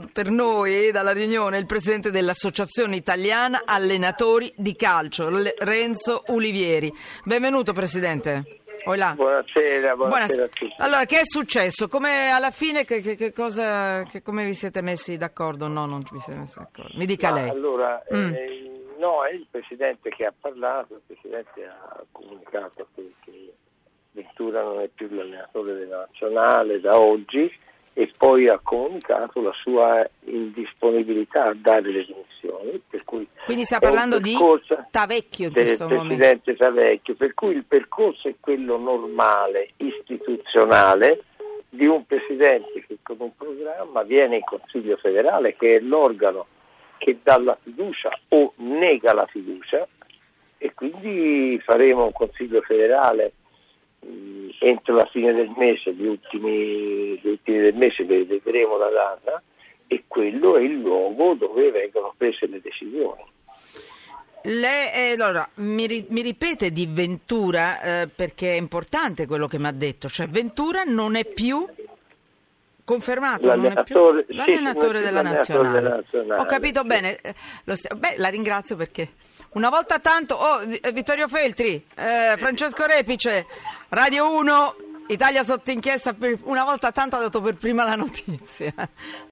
Per noi dalla riunione il presidente dell'Associazione Italiana Allenatori di Calcio, Renzo Ulivieri. Benvenuto Presidente. Buonasera, buonasera, Buonasera. a tutti. Allora, che è successo? Come alla fine che, che- che cosa, come vi siete messi d'accordo? No, non vi siete messi d'accordo. Mi dica Ma lei. Allora, Mm. eh, no, è il Presidente che ha parlato, il Presidente ha comunicato che, che Ventura non è più l'allenatore della nazionale da oggi poi ha comunicato la sua indisponibilità a dare le dimissioni. Per cui Quindi sta parlando di Tavecchio in del questo momento. Presidente Savecchio, per cui il percorso è quello normale, istituzionale, di un Presidente che con un programma viene in Consiglio federale, che è l'organo che dà la fiducia o nega la fiducia, e quindi faremo un Consiglio federale entro la fine del mese, gli ultimi, gli ultimi del mese ve- vedremo la data, e quello è il luogo dove vengono prese le decisioni. Lei, eh, allora, mi, ri- mi ripete di Ventura eh, perché è importante quello che mi ha detto, cioè Ventura non è più confermato, non è più L'allenatore- sì, l'allenatore della l'allenatore nazionale. della nazionale, Ho capito sì. bene, eh, st- beh, la ringrazio perché una volta tanto, oh, eh, Vittorio Feltri, eh, Francesco Repice, Radio 1, Italia sotto inchiesta, per- una volta tanto ha dato per prima la notizia.